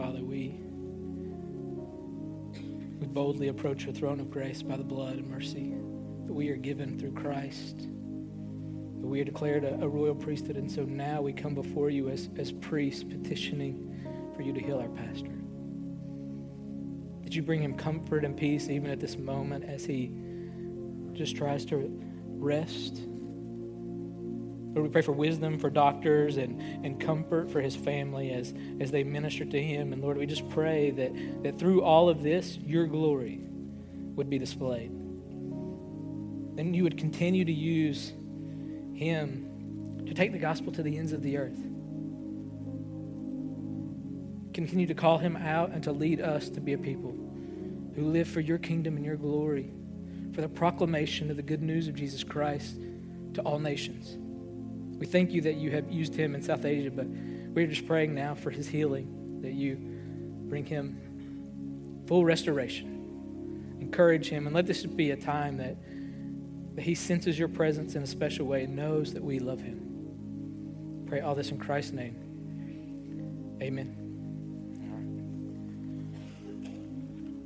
Father, we, we boldly approach your throne of grace by the blood and mercy that we are given through Christ. That we are declared a, a royal priesthood, and so now we come before you as, as priests petitioning for you to heal our pastor. That you bring him comfort and peace even at this moment as he just tries to rest Lord, we pray for wisdom for doctors and, and comfort for his family as, as they minister to him. And Lord, we just pray that, that through all of this, your glory would be displayed. And you would continue to use him to take the gospel to the ends of the earth. Continue to call him out and to lead us to be a people who live for your kingdom and your glory, for the proclamation of the good news of Jesus Christ to all nations. We thank you that you have used him in South Asia, but we're just praying now for his healing, that you bring him full restoration. Encourage him, and let this be a time that, that he senses your presence in a special way and knows that we love him. Pray all this in Christ's name. Amen.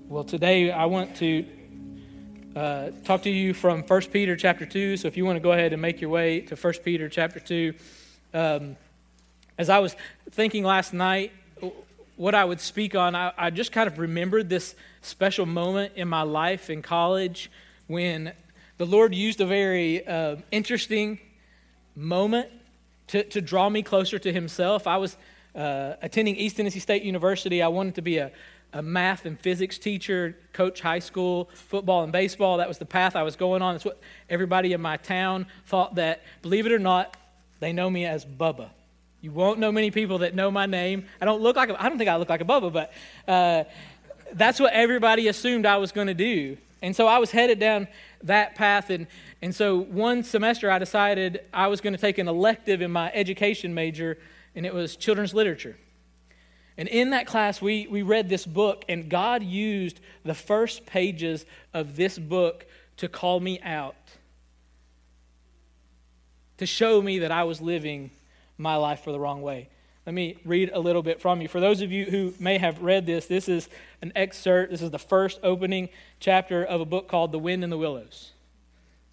Well, today I want to uh, talk to you from 1 Peter chapter 2. So if you want to go ahead and make your way to 1 Peter chapter 2. Um, as I was thinking last night, what I would speak on, I, I, just kind of remembered this special moment in my life in college when the Lord used a very uh, interesting moment to, to draw me closer to Himself. I was uh, attending East Tennessee State University. I wanted to be a, a math and physics teacher, coach high school football and baseball. That was the path I was going on. That's what everybody in my town thought that, believe it or not, they know me as Bubba. You won't know many people that know my name. I don't look like a, I don't think I look like a Bubba, but uh, that's what everybody assumed I was going to do. And so I was headed down that path. And, and so one semester I decided I was going to take an elective in my education major, and it was children's literature. And in that class, we, we read this book, and God used the first pages of this book to call me out, to show me that I was living my life for the wrong way. Let me read a little bit from you. For those of you who may have read this, this is an excerpt. This is the first opening chapter of a book called The Wind in the Willows.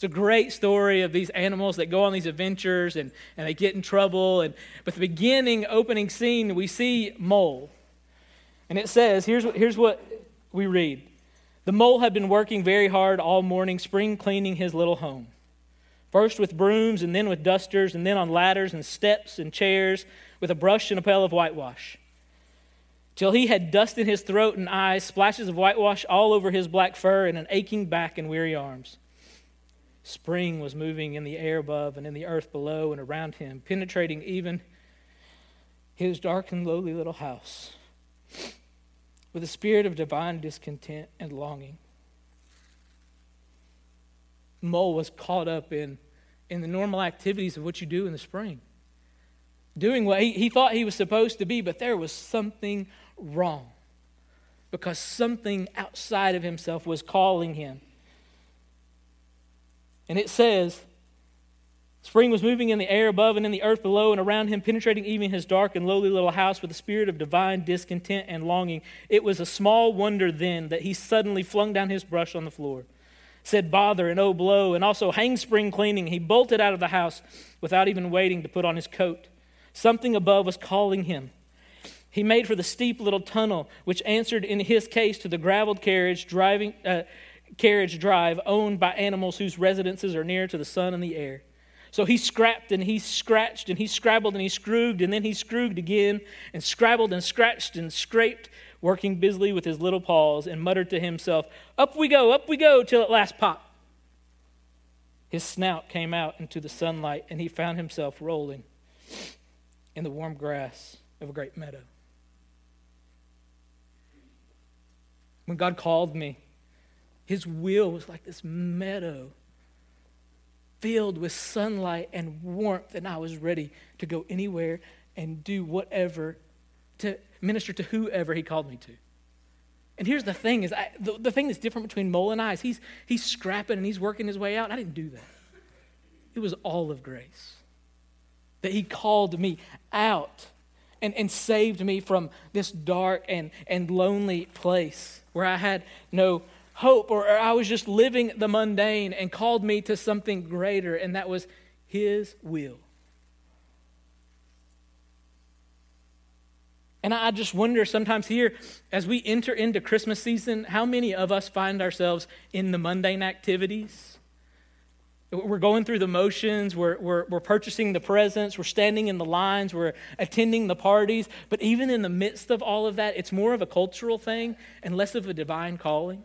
It's a great story of these animals that go on these adventures and, and they get in trouble. And, but the beginning, opening scene, we see Mole. And it says, here's, here's what we read The mole had been working very hard all morning, spring cleaning his little home. First with brooms, and then with dusters, and then on ladders and steps and chairs, with a brush and a pail of whitewash. Till he had dust in his throat and eyes, splashes of whitewash all over his black fur, and an aching back and weary arms. Spring was moving in the air above and in the earth below and around him, penetrating even his dark and lowly little house with a spirit of divine discontent and longing. Mole was caught up in, in the normal activities of what you do in the spring, doing what he, he thought he was supposed to be, but there was something wrong because something outside of himself was calling him. And it says, Spring was moving in the air above and in the earth below, and around him, penetrating even his dark and lowly little house with a spirit of divine discontent and longing. It was a small wonder then that he suddenly flung down his brush on the floor, said, Bother and oh, blow, and also hang spring cleaning. He bolted out of the house without even waiting to put on his coat. Something above was calling him. He made for the steep little tunnel, which answered in his case to the graveled carriage driving. Uh, carriage drive owned by animals whose residences are near to the sun and the air. So he scrapped and he scratched and he scrabbled and he screwed and then he screwed again and scrabbled and scratched and scraped, working busily with his little paws and muttered to himself, Up we go, up we go, till at last pop. His snout came out into the sunlight and he found himself rolling in the warm grass of a great meadow. When God called me, His will was like this meadow filled with sunlight and warmth, and I was ready to go anywhere and do whatever to minister to whoever He called me to. And here's the thing: is I, the, the thing that's different between Mole and I is he's he's scrapping and he's working his way out. I didn't do that. It was all of grace that he called me out and, and saved me from this dark and, and lonely place where I had no hope or, or I was just living the mundane and called me to something greater, and that was his will. And I just wonder sometimes here, as we enter into Christmas season, how many of us find ourselves in the mundane activities? We're going through the motions, we're, we're, we're purchasing the presents, we're standing in the lines, we're attending the parties. But even in the midst of all of that, it's more of a cultural thing and less of a divine calling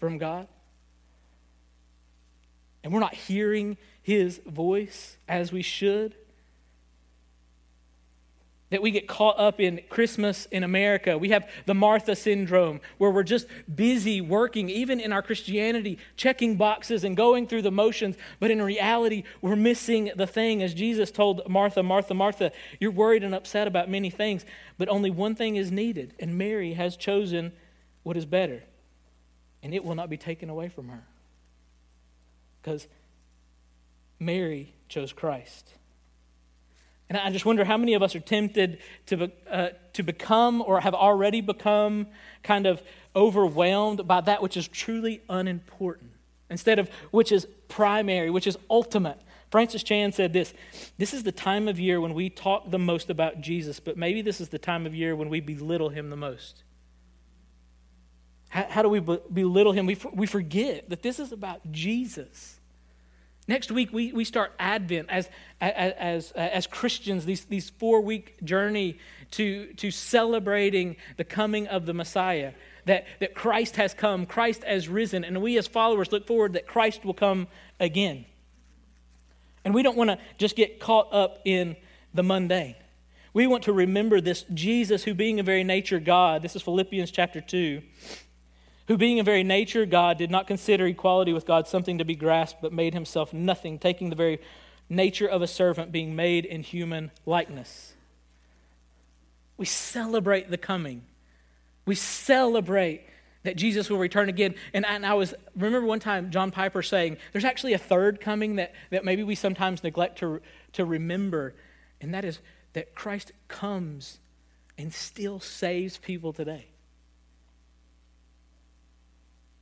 from God. And we're not hearing his voice as we should that we get caught up in Christmas in America. We have the Martha syndrome where we're just busy working, even in our Christianity, checking boxes and going through the motions. But in reality, we're missing the thing. As Jesus told Martha, Martha, Martha, you're worried and upset about many things, but only one thing is needed. And Mary has chosen what is better, and it will not be taken away from her. Because Mary chose Christ. And I just wonder how many of us are tempted to, uh, to become or have already become kind of overwhelmed by that which is truly unimportant instead of which is primary, which is ultimate. Francis Chan said this This is the time of year when we talk the most about Jesus, but maybe this is the time of year when we belittle him the most. How, how do we belittle him? We, we forget that this is about Jesus. Next week, we, we start Advent as, as, as, Christians, these, these four week journey to, to celebrating the coming of the Messiah. That, that Christ has come, Christ has risen, and we as followers look forward that Christ will come again. And we don't want to just get caught up in the mundane. We want to remember this Jesus, who being a very nature God, this is Philippians chapter 2, who being a very nature God did not consider equality with God something to be grasped, but made himself nothing, taking the very nature of a servant, being made in human likeness. We celebrate the coming. We celebrate that Jesus will return again. And I, and I, was, remember one time John Piper saying, there's actually a third coming that, that maybe we sometimes neglect to, to remember, and that is that Christ comes and still saves people today.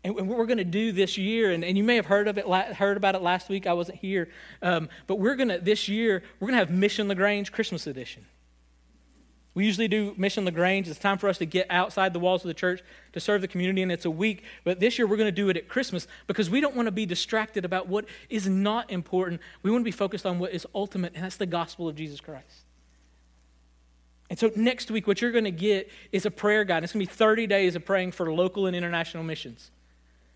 And what we're going to do this year, and, and you may have heard of it, heard about it last week. I wasn't here, um, but we're going to this year we're going to have Mission LaGrange Christmas edition. We usually do Mission LaGrange. It's time for us to get outside the walls of the church to serve the community, and it's a week. But this year we're going to do it at Christmas because we don't want to be distracted about what is not important. We want to be focused on what is ultimate, and that's the gospel of Jesus Christ. And so next week, what you're going to get is a prayer guide. It's going to be 30 days of praying for local and international missions.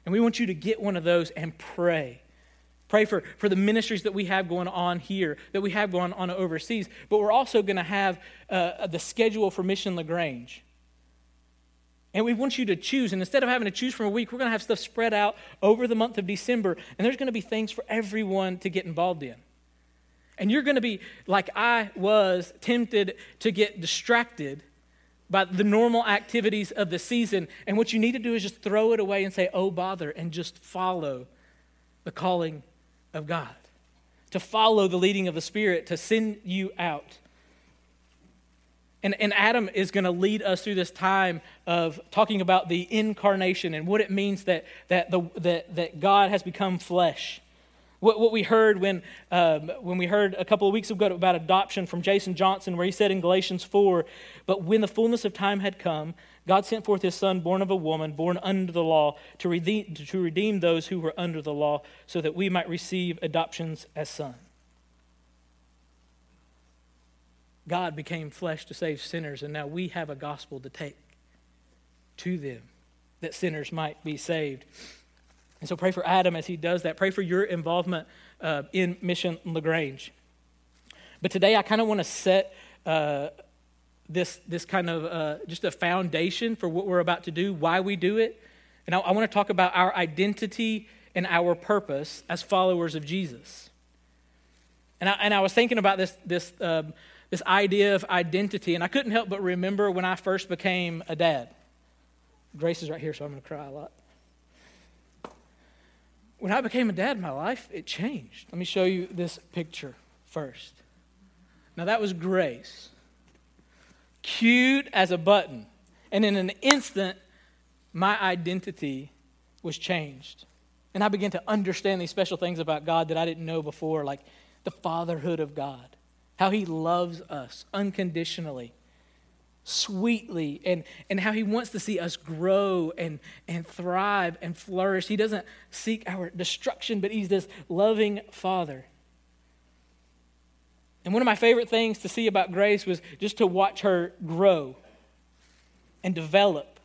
And we want you to get one of those and pray. Pray for, for the ministries that we have going on here, that we have going on overseas. But we're also going to have uh, the schedule for Mission LaGrange. And we want you to choose. And instead of having to choose from a week, we're going to have stuff spread out over the month of December. And there's going to be things for everyone to get involved in. And you're going to be, like I was, tempted to get distracted by the normal activities of the season. And what you need to do is just throw it away and say, oh, bother, and just follow the calling of God, to follow the leading of the Spirit, to send you out. And, and Adam is going to lead us through this time of talking about the incarnation and what it means that, that, the, that, that God has become flesh. What, what we heard when, um, when we heard a couple of weeks ago about adoption from Jason Johnson, where he said in Galatians 4, But when the fullness of time had come, God sent forth his son, born of a woman, born under the law, to redeem, to redeem those who were under the law, so that we might receive adoptions as sons. God became flesh to save sinners, and now we have a gospel to take to them that sinners might be saved. And so pray for Adam as he does that. Pray for your involvement uh, in Mission LaGrange. But today I kind of want to set uh, this, this kind of uh, just a foundation for what we're about to do, why we do it. And I, I want to talk about our identity and our purpose as followers of Jesus. And I, and I was thinking about this, this, um, this idea of identity, and I couldn't help but remember when I first became a dad. Grace is right here, so I'm going to cry a lot. When I became a dad my life, it changed. Let me show you this picture first. Now, that was Grace. Cute as a button. And in an instant, my identity was changed. And I began to understand these special things about God that I didn't know before, like the fatherhood of God, how He loves us unconditionally, sweetly, and, and how He wants to see us grow and, and thrive and flourish. He doesn't seek our destruction, but He's this loving Father. And one of my favorite things to see about Grace was just to watch her grow and develop.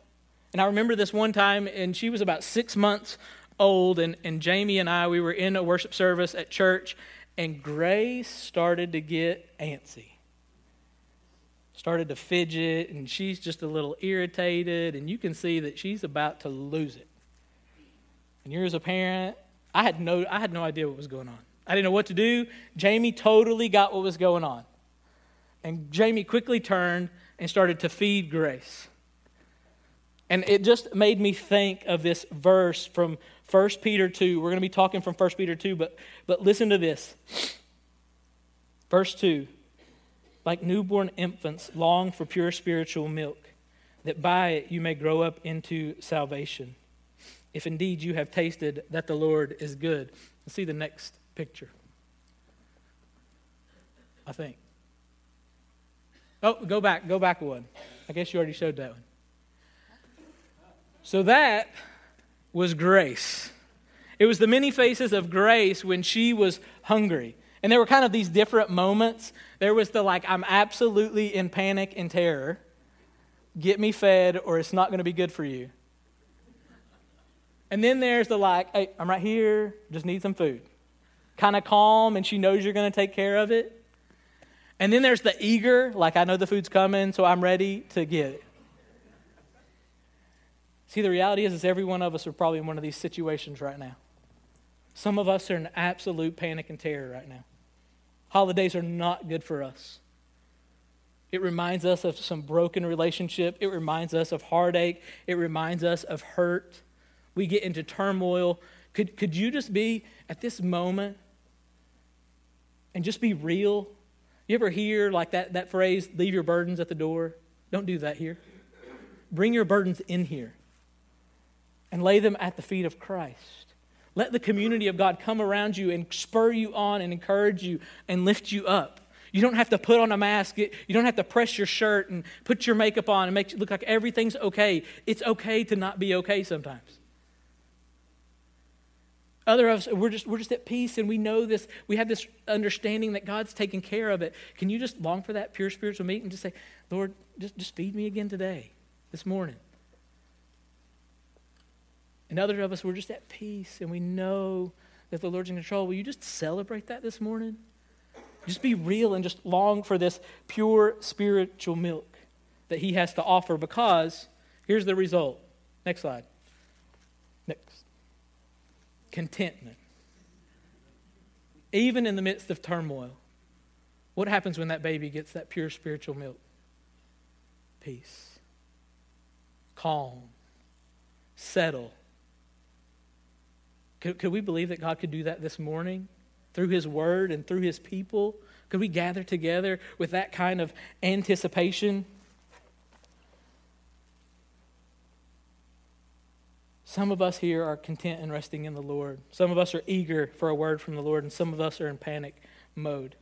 And I remember this one time, and she was about six months old, and, and Jamie and I, we were in a worship service at church, and Grace started to get antsy. Started to fidget, and she's just a little irritated, and you can see that she's about to lose it. And you're as a parent, I had no, I had no idea what was going on. I didn't know what to do. Jamie totally got what was going on. And Jamie quickly turned and started to feed Grace. And it just made me think of this verse from 1 Peter 2. We're going to be talking from 1 Peter 2, but, but listen to this. Verse 2 Like newborn infants, long for pure spiritual milk, that by it you may grow up into salvation. If indeed you have tasted that the Lord is good. Let's see the next picture. I think. Oh, go back, go back one. I guess you already showed that one. So that was grace. It was the many faces of grace when she was hungry. And there were kind of these different moments. There was the like, I'm absolutely in panic and terror. Get me fed, or it's not going to be good for you. And then there's the like, hey, I'm right here, just need some food. Kind of calm, and she knows you're going to take care of it. And then there's the eager, like, I know the food's coming, so I'm ready to get it. See, the reality is, is every one of us are probably in one of these situations right now. Some of us are in absolute panic and terror right now. Holidays are not good for us. It reminds us of some broken relationship. It reminds us of heartache. It reminds us of hurt. We get into turmoil. Could, could you just be at this moment and just be real? You ever hear like that, that phrase, leave your burdens at the door? Don't do that here. Bring your burdens in here and lay them at the feet of Christ. Let the community of God come around you and spur you on and encourage you and lift you up. You don't have to put on a mask. You don't have to press your shirt and put your makeup on and make it look like everything's okay. It's okay to not be okay sometimes. Other of us, we're just, we're just at peace and we know this. We have this understanding that God's taking care of it. Can you just long for that pure spiritual meat and just say, Lord, just, just feed me again today, this morning? And other of us, we're just at peace and we know that the Lord's in control. Will you just celebrate that this morning? Just be real and just long for this pure spiritual milk that He has to offer because here's the result. Next slide. Next. Contentment. Even in the midst of turmoil, what happens when that baby gets that pure spiritual milk? Peace, calm, settle, could, could we believe that God could do that this morning through His Word and through His people? Could we gather together with that kind of anticipation? Some of us here are content and resting in the Lord. Some of us are eager for a word from the Lord, and some of us are in panic mode.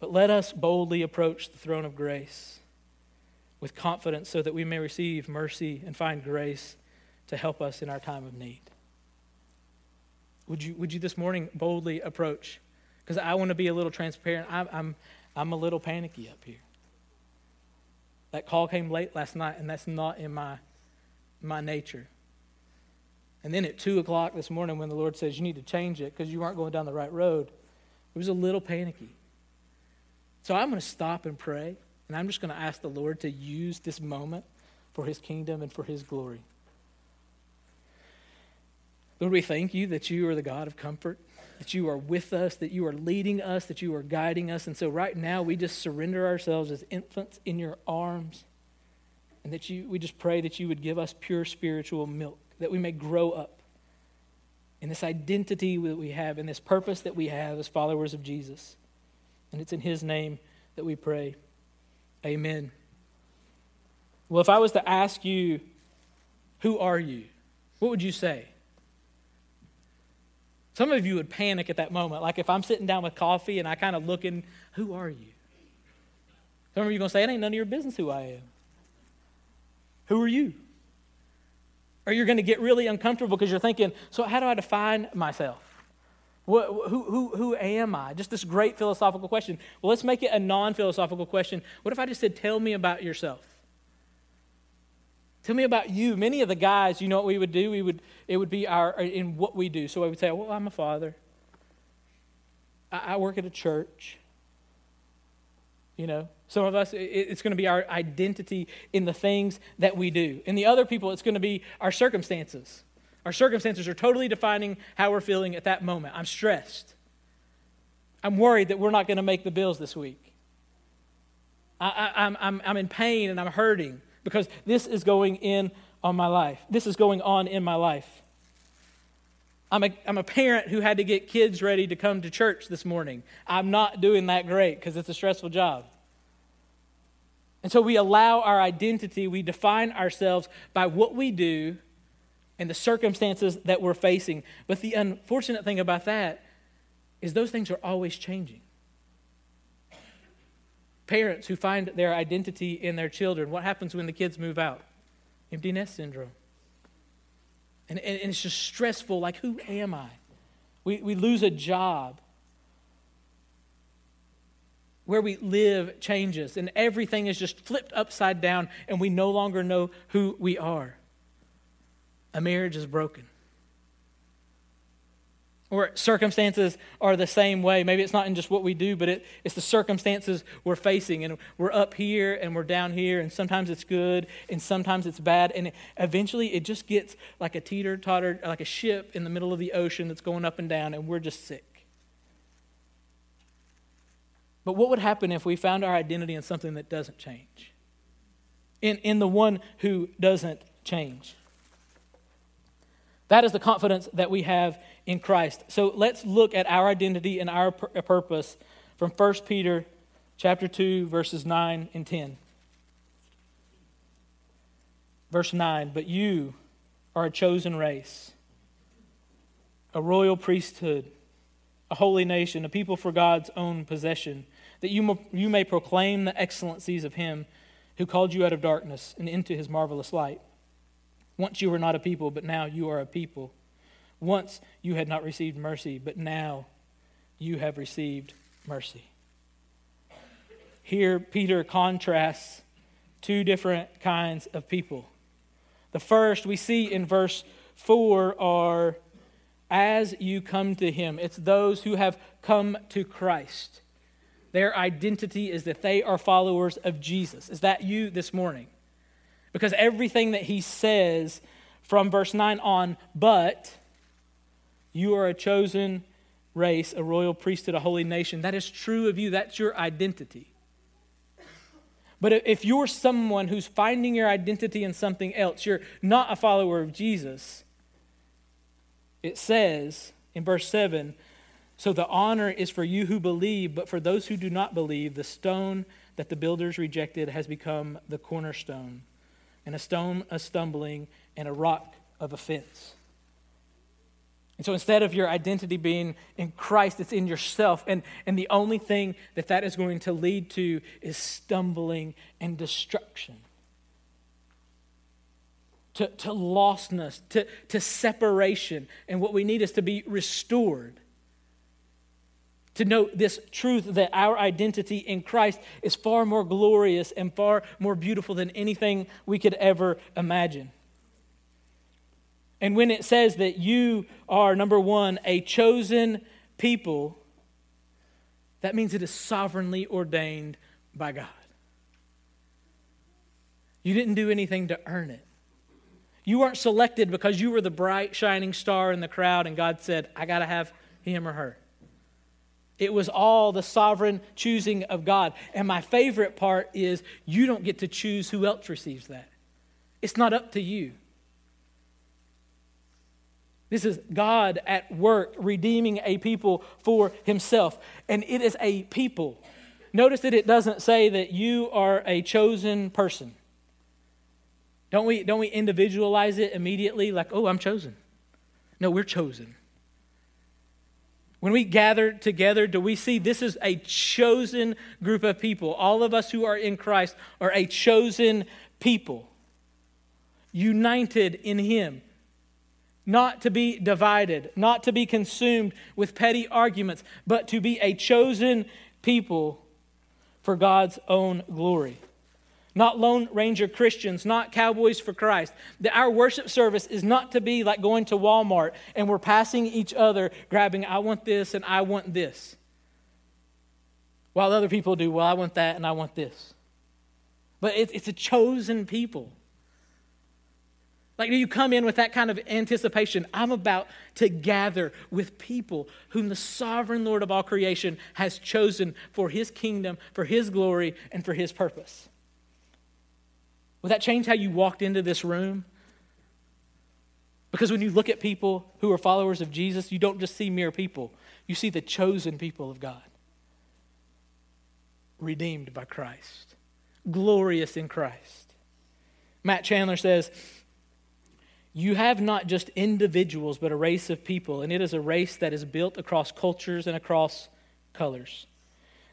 But let us boldly approach the throne of grace with confidence so that we may receive mercy and find grace to help us in our time of need. Would you, would you this morning boldly approach? Because I want to be a little transparent. I'm, I'm, I'm a little panicky up here. That call came late last night, and that's not in my, my nature. And then at 2 o'clock this morning, when the Lord says you need to change it because you aren't going down the right road, it was a little panicky. So I'm going to stop and pray, and I'm just going to ask the Lord to use this moment for his kingdom and for his glory. Lord, we thank you that you are the God of comfort, that you are with us, that you are leading us, that you are guiding us. And so right now we just surrender ourselves as infants in your arms. And that you we just pray that you would give us pure spiritual milk, that we may grow up in this identity that we have, in this purpose that we have as followers of Jesus. And it's in his name that we pray. Amen. Well, if I was to ask you, who are you? What would you say? Some of you would panic at that moment. Like if I'm sitting down with coffee and I kind of look looking, who are you? Some of you are going to say, it ain't none of your business who I am. Who are you? Or you're going to get really uncomfortable because you're thinking, so how do I define myself? What, who, who, who am I? Just this great philosophical question. Well, let's make it a non philosophical question. What if I just said, tell me about yourself? Tell me about you. Many of the guys, you know what we would do? We would, it would be our, in what we do. So I would say, well, I'm a father. I, I work at a church. You know, some of us, it, it's going to be our identity in the things that we do. And the other people, it's going to be our circumstances. Our circumstances are totally defining how we're feeling at that moment. I'm stressed. I'm worried that we're not going to make the bills this week. I, I, I'm, I'm, I'm in pain and I'm hurting because this is going in on my life. This is going on in my life. I'm a, I'm a parent who had to get kids ready to come to church this morning. I'm not doing that great because it's a stressful job. And so we allow our identity, we define ourselves by what we do and the circumstances that we're facing. But the unfortunate thing about that is those things are always changing parents who find their identity in their children. What happens when the kids move out? Empty nest syndrome. And, and, it's just stressful. Like, who am I? We, we lose a job. Where we live changes, and everything is just flipped upside down, and we no longer know who we are. A marriage is broken. Or circumstances are the same way. Maybe it's not in just what we do, but it, it's the circumstances we're facing. And we're up here and we're down here, and sometimes it's good and sometimes it's bad. And it, eventually it just gets like a teeter totter, like a ship in the middle of the ocean that's going up and down, and we're just sick. But what would happen if we found our identity in something that doesn't change? In, in the one who doesn't change. That is the confidence that we have in Christ. So let's look at our identity and our uh, purpose from 1 Peter chapter 2 verses 9 and 10. Verse 9, but you are a chosen race, a royal priesthood, a holy nation, a people for God's own possession, that you, you may proclaim the excellencies of him who called you out of darkness and into his marvelous light. Once you were not a people, but now you are a people. Once you had not received mercy, but now you have received mercy. Here, Peter contrasts two different kinds of people. The first we see in verse 4 are as you come to him. It's those who have come to Christ. Their identity is that they are followers of Jesus. Is that you this morning? Because everything that he says from verse 9 on, but you are a chosen race, a royal priesthood, a holy nation, that is true of you. That's your identity. But if you're someone who's finding your identity in something else, you're not a follower of Jesus, it says in verse 7 So the honor is for you who believe, but for those who do not believe, the stone that the builders rejected has become the cornerstone and a stone of stumbling, and a rock of offense. And so instead of your identity being in Christ, it's in yourself. And, and the only thing that that is going to lead to is stumbling and destruction. To, to lostness, to, to separation. And what we need is to be restored to know this truth that our identity in Christ is far more glorious and far more beautiful than anything we could ever imagine. And when it says that you are, number one, a chosen people, That means it is sovereignly ordained by God. You didn't do anything to earn it. You weren't selected because you were the bright, shining star in the crowd, and God said, I got to have him or her. It was all the sovereign choosing of God. And my favorite part is you don't get to choose who else receives that. It's not up to you. This is God at work redeeming a people for himself. And it is a people. Notice that it doesn't say that you are a chosen person. Don't we, don't we individualize it immediately like, oh, I'm chosen? No, we're chosen. When we gather together, do we see this is a chosen group of people? All of us who are in Christ are a chosen people, united in Him, not to be divided, not to be consumed with petty arguments, but to be a chosen people for God's own glory not Lone Ranger Christians, not Cowboys for Christ. That our worship service is not to be like going to Walmart and we're passing each other, grabbing, I want this and I want this. While other people do, well, I want that and I want this. But it's a chosen people. Like, do you come in with that kind of anticipation? I'm about to gather with people whom the sovereign Lord of all creation has chosen for his kingdom, for his glory, and for his purpose. Will that change how you walked into this room? Because when you look at people who are followers of Jesus, you don't just see mere people, you see the chosen people of God, redeemed by Christ, glorious in Christ. Matt Chandler says, You have not just individuals, but a race of people, and it is a race that is built across cultures and across colors.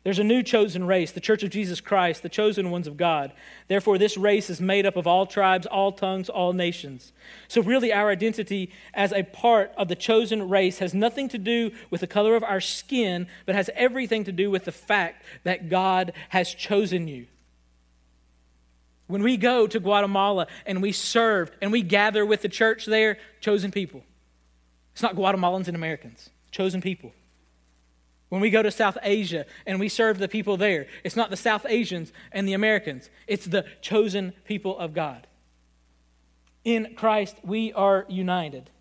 There's a new chosen race, the church of Jesus Christ, the chosen ones of God. Therefore, this race is made up of all tribes, all tongues, all nations. So, really, our identity as a part of the chosen race has nothing to do with the color of our skin, but has everything to do with the fact that God has chosen you. When we go to Guatemala and we serve and we gather with the church there, chosen people. It's not Guatemalans and Americans, chosen people. When we go to South Asia and we serve the people there, it's not the South Asians and the Americans, it's the chosen people of God. In Christ, we are united,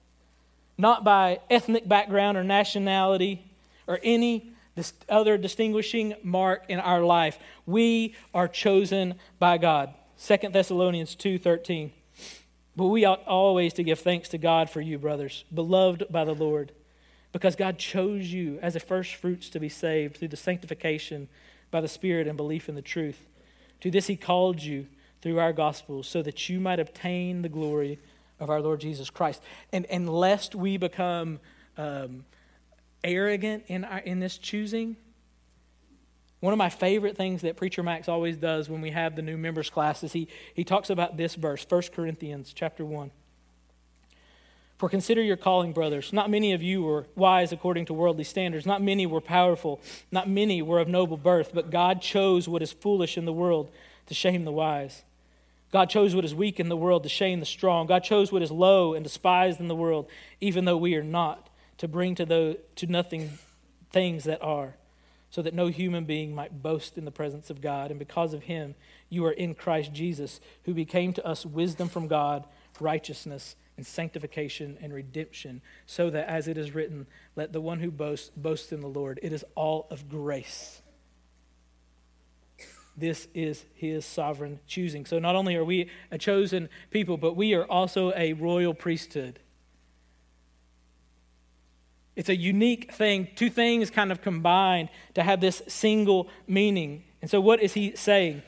not by ethnic background or nationality or any other distinguishing mark in our life. We are chosen by God. 2 Thessalonians 2:13. But we ought always to give thanks to God for you, brothers, beloved by the Lord because God chose you as the first fruits to be saved through the sanctification by the Spirit and belief in the truth. To this he called you through our gospel so that you might obtain the glory of our Lord Jesus Christ. And, and lest we become um, arrogant in, our, in this choosing, one of my favorite things that Preacher Max always does when we have the new members class is he, he talks about this verse, 1 Corinthians chapter 1. For consider your calling, brothers. Not many of you were wise according to worldly standards. Not many were powerful. Not many were of noble birth. But God chose what is foolish in the world to shame the wise. God chose what is weak in the world to shame the strong. God chose what is low and despised in the world, even though we are not, to bring to, the, to nothing things that are, so that no human being might boast in the presence of God. And because of him, you are in Christ Jesus, who became to us wisdom from God, righteousness and sanctification and redemption, so that as it is written, let the one who boasts boast in the Lord. It is all of grace. This is his sovereign choosing. So not only are we a chosen people, but we are also a royal priesthood. It's a unique thing. Two things kind of combined to have this single meaning. And so, what is he saying?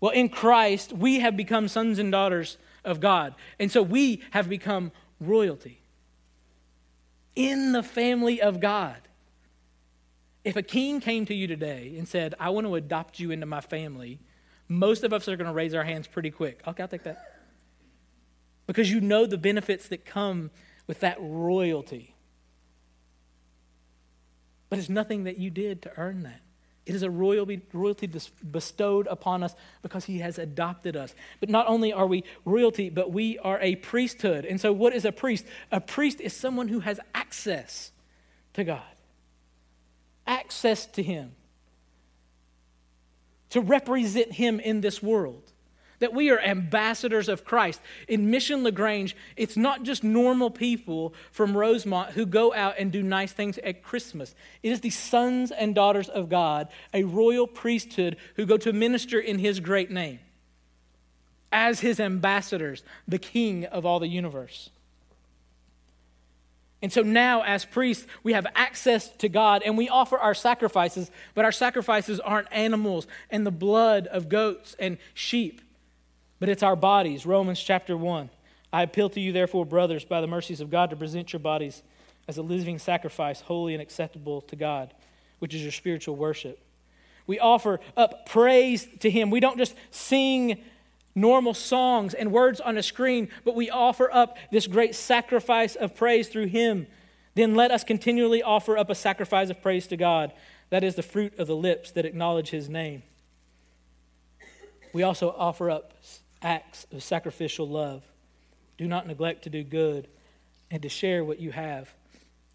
Well, in Christ, we have become sons and daughters of God. And so we have become royalty in the family of God. If a king came to you today and said, I want to adopt you into my family, most of us are going to raise our hands pretty quick. Okay, I'll take that. Because you know the benefits that come with that royalty. But it's nothing that you did to earn that. It is a royalty, royalty bestowed upon us because he has adopted us. But not only are we royalty, but we are a priesthood. And so, what is a priest? A priest is someone who has access to God. access to Him, to represent Him in this world. That we are ambassadors of Christ. In Mission LaGrange, it's not just normal people from Rosemont who go out and do nice things at Christmas. It is the sons and daughters of God, a royal priesthood who go to minister in His great name as His ambassadors, the King of all the universe. And so now, as priests, we have access to God and we offer our sacrifices, but our sacrifices aren't animals and the blood of goats and sheep, but it's our bodies. Romans chapter 1. I appeal to you, therefore, brothers, by the mercies of God, to present your bodies as a living sacrifice, holy and acceptable to God, which is your spiritual worship. We offer up praise to Him. We don't just sing normal songs and words on a screen, but we offer up this great sacrifice of praise through Him, then let us continually offer up a sacrifice of praise to God. That is the fruit of the lips that acknowledge His name. We also offer up acts of sacrificial love. Do not neglect to do good and to share what you have,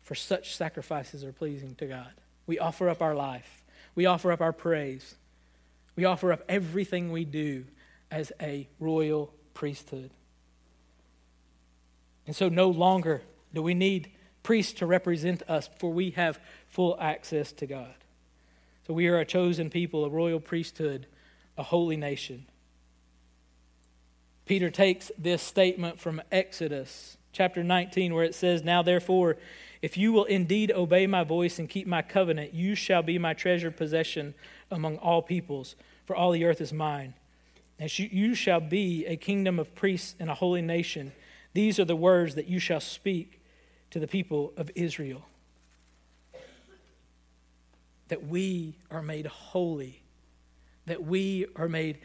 for such sacrifices are pleasing to God. We offer up our life, we offer up our praise, we offer up everything we do as a royal priesthood. And so no longer do we need priests to represent us, for we have full access to God. So we are a chosen people, a royal priesthood, a holy nation. Peter takes this statement from Exodus chapter 19, where it says, Now therefore, if you will indeed obey my voice and keep my covenant, you shall be my treasured possession among all peoples, for all the earth is mine. And you shall be a kingdom of priests and a holy nation. These are the words that you shall speak to the people of Israel. That we are made holy, that we are made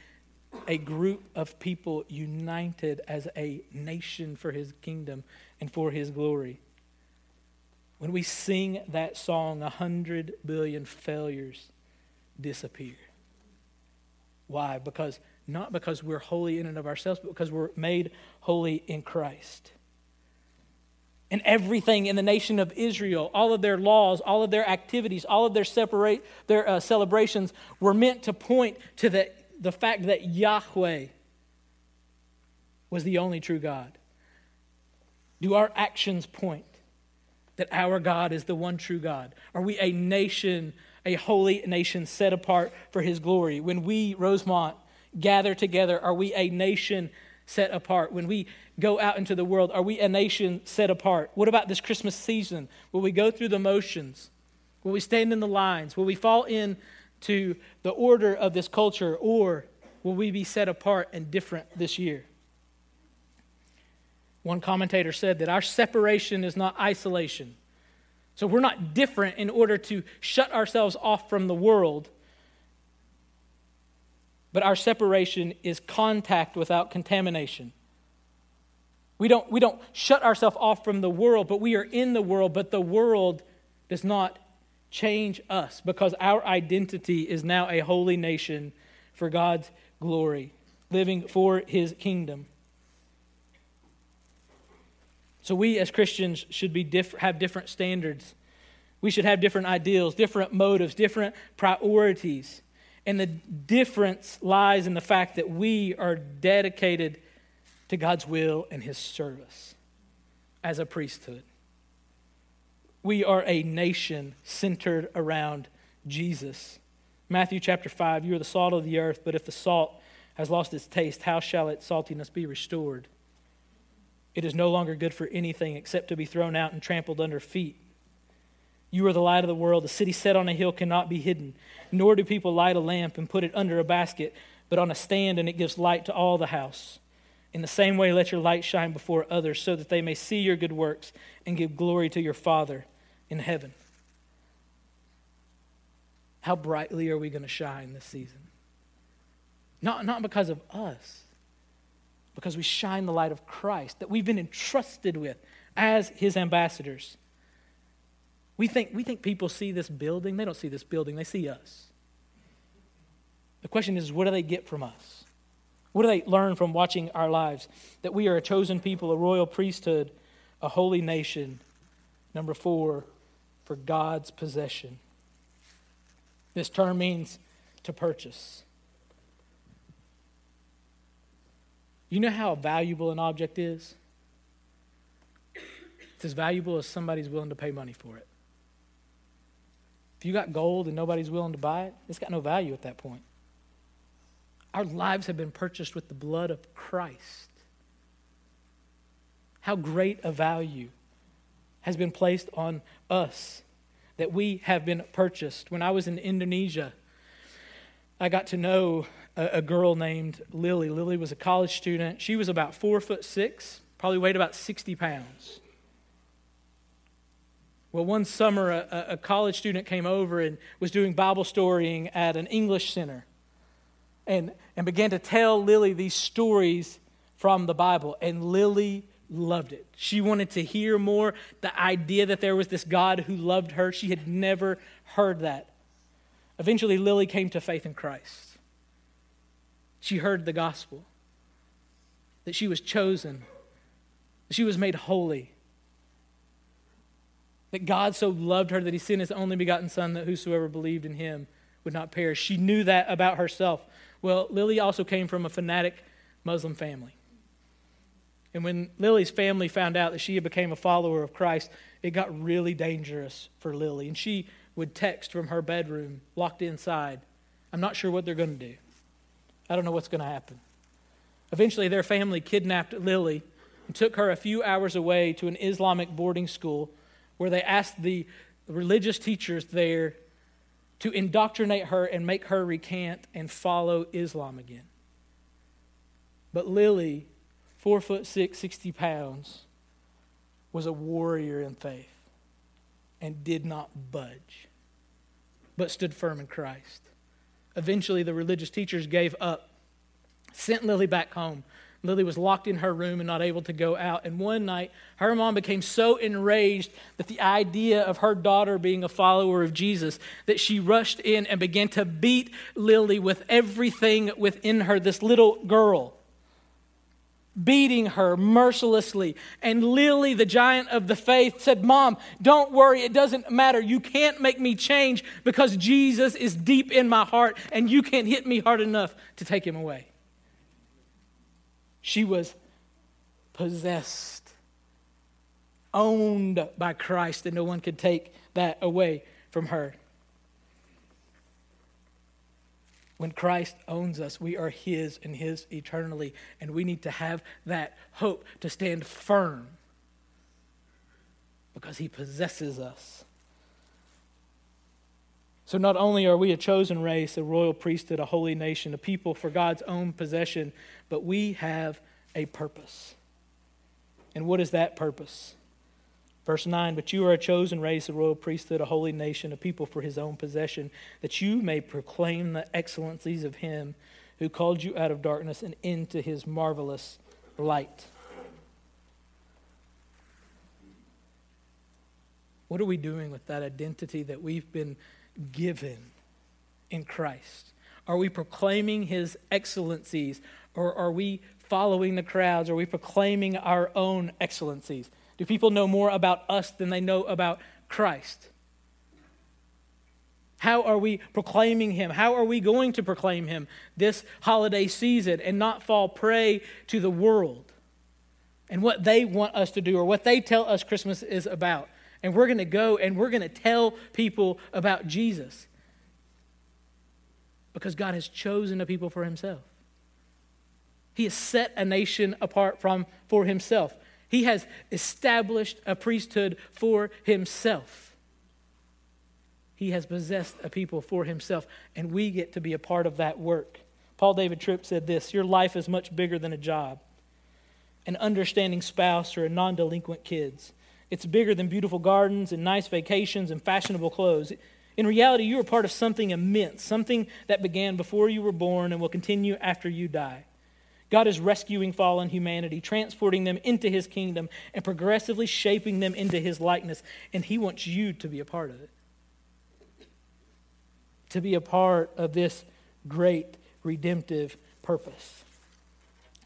a group of people united as a nation for his kingdom and for his glory. When we sing that song, a hundred billion failures disappear. Why? Because not because we're holy in and of ourselves, but because we're made holy in Christ. And everything in the nation of Israel, all of their laws, all of their activities, all of their separate their uh, celebrations were meant to point to the, the fact that Yahweh was the only true God. Do our actions point that our God is the one true God? Are we a nation, a holy nation set apart for his glory? When we, Rosemont, gather together? Are we a nation set apart? When we go out into the world, are we a nation set apart? What about this Christmas season? Will we go through the motions? Will we stand in the lines? Will we fall into the order of this culture? Or will we be set apart and different this year? One commentator said that our separation is not isolation. So we're not different in order to shut ourselves off from the world, but our separation is contact without contamination. We don't, we don't shut ourselves off from the world, but we are in the world, but the world does not change us because our identity is now a holy nation for God's glory, living for his kingdom. So we as Christians should be diff- have different standards. We should have different ideals, different motives, different priorities. And the difference lies in the fact that we are dedicated to God's will and His service as a priesthood. We are a nation centered around Jesus. Matthew chapter 5 You are the salt of the earth, but if the salt has lost its taste, how shall its saltiness be restored? It is no longer good for anything except to be thrown out and trampled under feet. You are the light of the world. The city set on a hill cannot be hidden. Nor do people light a lamp and put it under a basket, but on a stand, and it gives light to all the house. In the same way, let your light shine before others, so that they may see your good works and give glory to your Father in heaven. How brightly are we going to shine this season? Not, not because of us, because we shine the light of Christ that we've been entrusted with as his ambassadors. We think, we think people see this building. They don't see this building, they see us. The question is, what do they get from us? What do they learn from watching our lives? That we are a chosen people, a royal priesthood, a holy nation. Number four, for God's possession. This term means to purchase. You know how valuable an object is? It's as valuable as somebody's willing to pay money for it. If you got gold and nobody's willing to buy it, it's got no value at that point. Our lives have been purchased with the blood of Christ. How great a value has been placed on us that we have been purchased. When I was in Indonesia, I got to know a, a, girl named Lily. Lily was a college student. She was about four foot six, probably weighed about 60 pounds. Well, one summer, a, a college student came over and was doing Bible storying at an English center and, and began to tell Lily these stories from the Bible. And Lily loved it. She wanted to hear more. The idea that there was this God who loved her, she had never heard that. Eventually, Lily came to faith in Christ. She heard the gospel that she was chosen, that she was made holy, that God so loved her that he sent his only begotten Son that whosoever believed in him would not perish. She knew that about herself. Well, Lily also came from a fanatic Muslim family. And when Lily's family found out that she had become a follower of Christ, it got really dangerous for Lily. And she would text from her bedroom, locked inside, I'm not sure what they're going to do. I don't know what's going to happen. Eventually, their family kidnapped Lily and took her a few hours away to an Islamic boarding school where they asked the religious teachers there to indoctrinate her and make her recant and follow Islam again. But Lily four foot six, 60 pounds, was a warrior in faith and did not budge, but stood firm in Christ. Eventually, the religious teachers gave up, sent Lily back home. Lily was locked in her room and not able to go out. And one night, her mom became so enraged that the idea of her daughter being a follower of Jesus that she rushed in and began to beat Lily with everything within her, this little girl beating her mercilessly. And Lily, the giant of the faith, said, Mom, don't worry, it doesn't matter. You can't make me change because Jesus is deep in my heart and you can't hit me hard enough to take him away. She was possessed, owned by Christ, and no one could take that away from her. When Christ owns us, we are His and His eternally. And we need to have that hope to stand firm because He possesses us. So, not only are we a chosen race, a royal priesthood, a holy nation, a people for God's own possession, but we have a purpose. And what is that purpose? Verse 9, but you are a chosen race, a royal priesthood, a holy nation, a people for his own possession, that you may proclaim the excellencies of him who called you out of darkness and into his marvelous light. What are we doing with that identity that we've been given in Christ? Are we proclaiming his excellencies or are we following the crowds? Are we proclaiming our own excellencies? Do people know more about us than they know about Christ? How are we proclaiming him? How are we going to proclaim him this holiday season and not fall prey to the world and what they want us to do or what they tell us Christmas is about? And we're going to go and we're going to tell people about Jesus because God has chosen a people for himself. He has set a nation apart from for himself. He has established a priesthood for himself. He has possessed a people for himself, and we get to be a part of that work. Paul David Tripp said this Your life is much bigger than a job, an understanding spouse, or a non delinquent kids. It's bigger than beautiful gardens and nice vacations and fashionable clothes. In reality, you are part of something immense, something that began before you were born and will continue after you die. God is rescuing fallen humanity, transporting them into his kingdom, and progressively shaping them into his likeness. And he wants you to be a part of it. To be a part of this great redemptive purpose.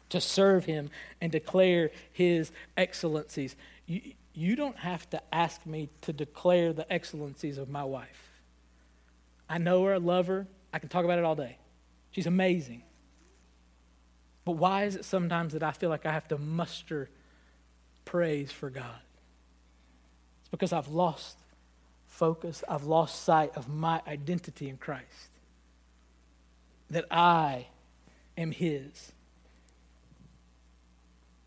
To serve him and declare his excellencies. You, you don't have to ask me to declare the excellencies of my wife. I know her, I love her. I can talk about it all day. She's amazing. But why is it sometimes that I feel like I have to muster praise for God? It's because I've lost focus, I've lost sight of my identity in Christ. That I am His.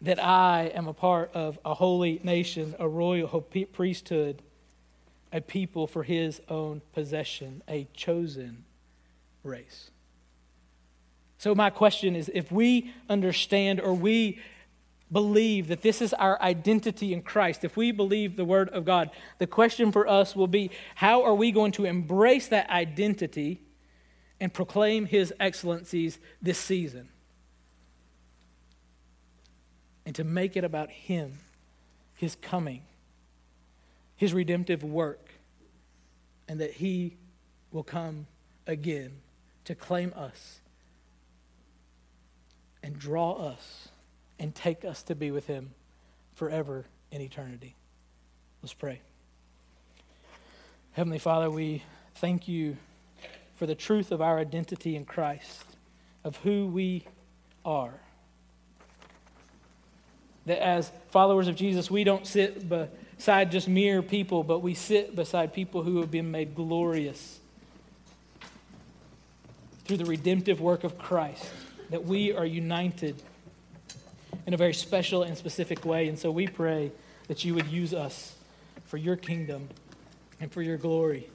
That I am a part of a holy nation, a royal priesthood, a people for His own possession, a chosen race. So, my question is if we understand or we believe that this is our identity in Christ, if we believe the Word of God, the question for us will be how are we going to embrace that identity and proclaim His excellencies this season? And to make it about Him, His coming, His redemptive work, and that He will come again to claim us and draw us and take us to be with Him forever in eternity. Let's pray. Heavenly Father, we thank you for the truth of our identity in Christ, of who we are. That as followers of Jesus, we don't sit beside just mere people, but we sit beside people who have been made glorious through the redemptive work of Christ that we are united in a very special and specific way. And so we pray that you would use us for your kingdom and for your glory.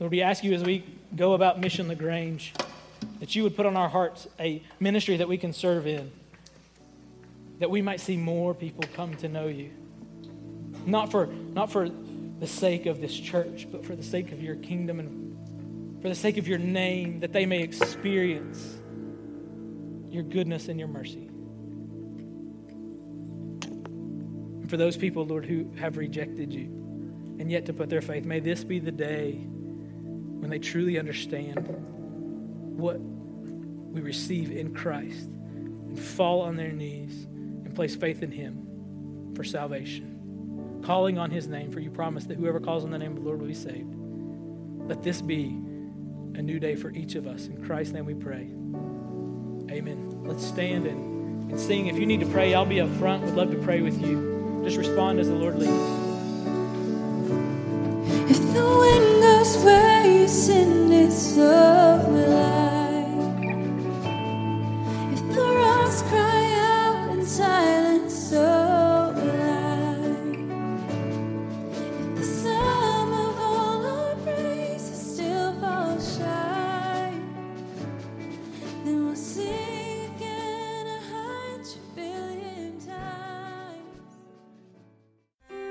Lord, we ask you as we go about Mission LaGrange that you would put on our hearts a ministry that we can serve in, that we might see more people come to know you. Not for, not for the sake of this church, but for the sake of your kingdom and for the sake of your name, that they may experience your goodness and your mercy. And for those people, Lord, who have rejected you and yet to put their faith, may this be the day when they truly understand what we receive in Christ and fall on their knees and place faith in Him for salvation, calling on His name, for you promise that whoever calls on the name of the Lord will be saved. Let this be a new day for each of us. In Christ's name we pray. Amen. Let's stand and, and sing. If you need to pray, I'll be up front. Would love to pray with you. Just respond as the Lord leads. If the wind goes where you send it, so will I.